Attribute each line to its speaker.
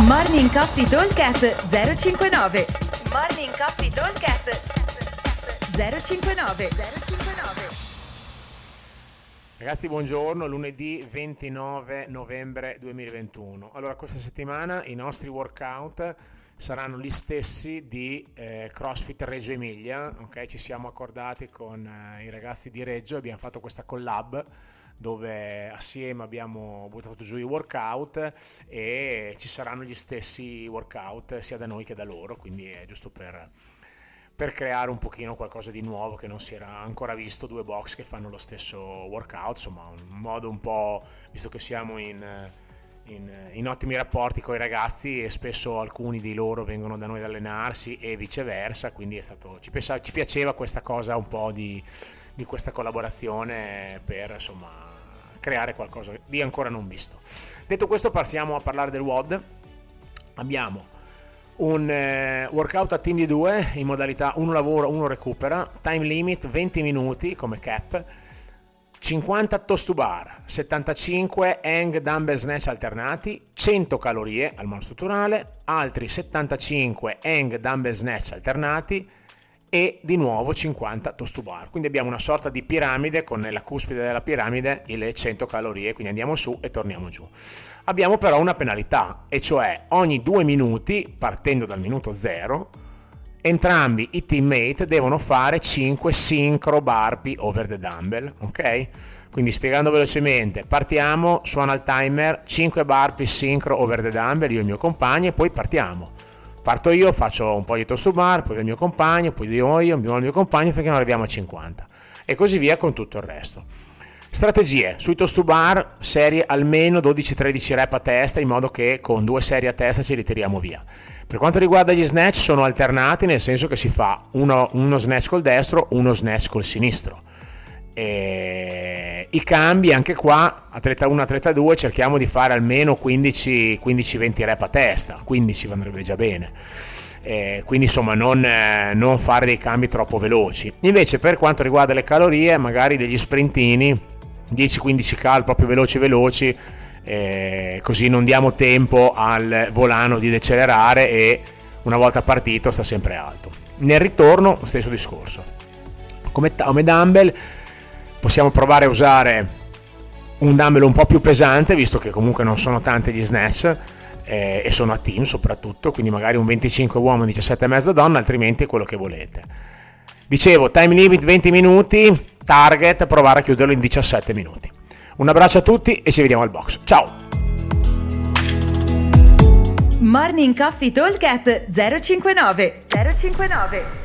Speaker 1: Morning Coffee Talkcast 059 Morning Coffee Talkcast 059 059
Speaker 2: Ragazzi, buongiorno, lunedì 29 novembre 2021. Allora, questa settimana i nostri workout saranno gli stessi di eh, CrossFit Reggio Emilia, ok? Ci siamo accordati con eh, i ragazzi di Reggio, abbiamo fatto questa collab dove assieme abbiamo buttato giù i workout e ci saranno gli stessi workout sia da noi che da loro, quindi è giusto per, per creare un pochino qualcosa di nuovo che non si era ancora visto, due box che fanno lo stesso workout, insomma un modo un po', visto che siamo in... In, in, ottimi rapporti con i ragazzi e spesso alcuni di loro vengono da noi ad allenarsi e viceversa, quindi stato, ci, pensa, ci, piaceva questa cosa un po' di, di questa collaborazione per insomma creare qualcosa di ancora non visto. Detto questo passiamo a parlare del WOD. Abbiamo un eh, workout a team di due in modalità uno lavoro, uno recupera, time limit 20 minuti come cap, 50 toast to bar, 75 hang dumbbell snatch alternati, 100 calorie al monostrutturale, altri 75 hang dumbbell snatch alternati, e di nuovo 50 toast to bar. Quindi abbiamo una sorta di piramide con nella cuspide della piramide le 100 calorie, quindi andiamo su e torniamo giù. Abbiamo però una penalità, e cioè ogni due minuti, partendo dal minuto 0, entrambi i teammate devono fare 5 sincro burpee over the dumbbell, ok? Quindi spiegando velocemente, partiamo, suona il timer, 5 burpee sincro over the dumbbell, io e il mio compagno, e poi partiamo Parto io, faccio un po' di toast to bar, poi il mio compagno, poi io, io, il mio compagno finché non arriviamo a 50 e così via con tutto il resto. Strategie sui toast to bar, serie almeno 12-13 rep a testa in modo che con due serie a testa ci ritiriamo via. Per quanto riguarda gli snatch sono alternati nel senso che si fa uno, uno snatch col destro, uno snatch col sinistro e I cambi anche qua, atleta 1, atleta 2, cerchiamo di fare almeno 15-20 rep a testa, 15 andrebbe già bene. Eh, quindi insomma non, non, fare dei cambi troppo veloci. Invece per quanto riguarda le calorie, magari degli sprintini, 10-15 cal proprio veloci veloci, eh, così non diamo tempo al volano di decelerare e una volta partito sta sempre alto. Nel ritorno stesso discorso. Come, come dumbbell possiamo provare a usare un dumbbell un po' più pesante, visto che comunque non sono tanti gli snatch eh, e sono a team soprattutto, quindi magari un 25 uomo, 17 e mezza donna, altrimenti quello che volete. Dicevo, time limit 20 minuti, target provare a chiuderlo in 17 minuti. Un abbraccio a tutti e ci vediamo al box. Ciao!
Speaker 1: Morning Coffee Talk 059 059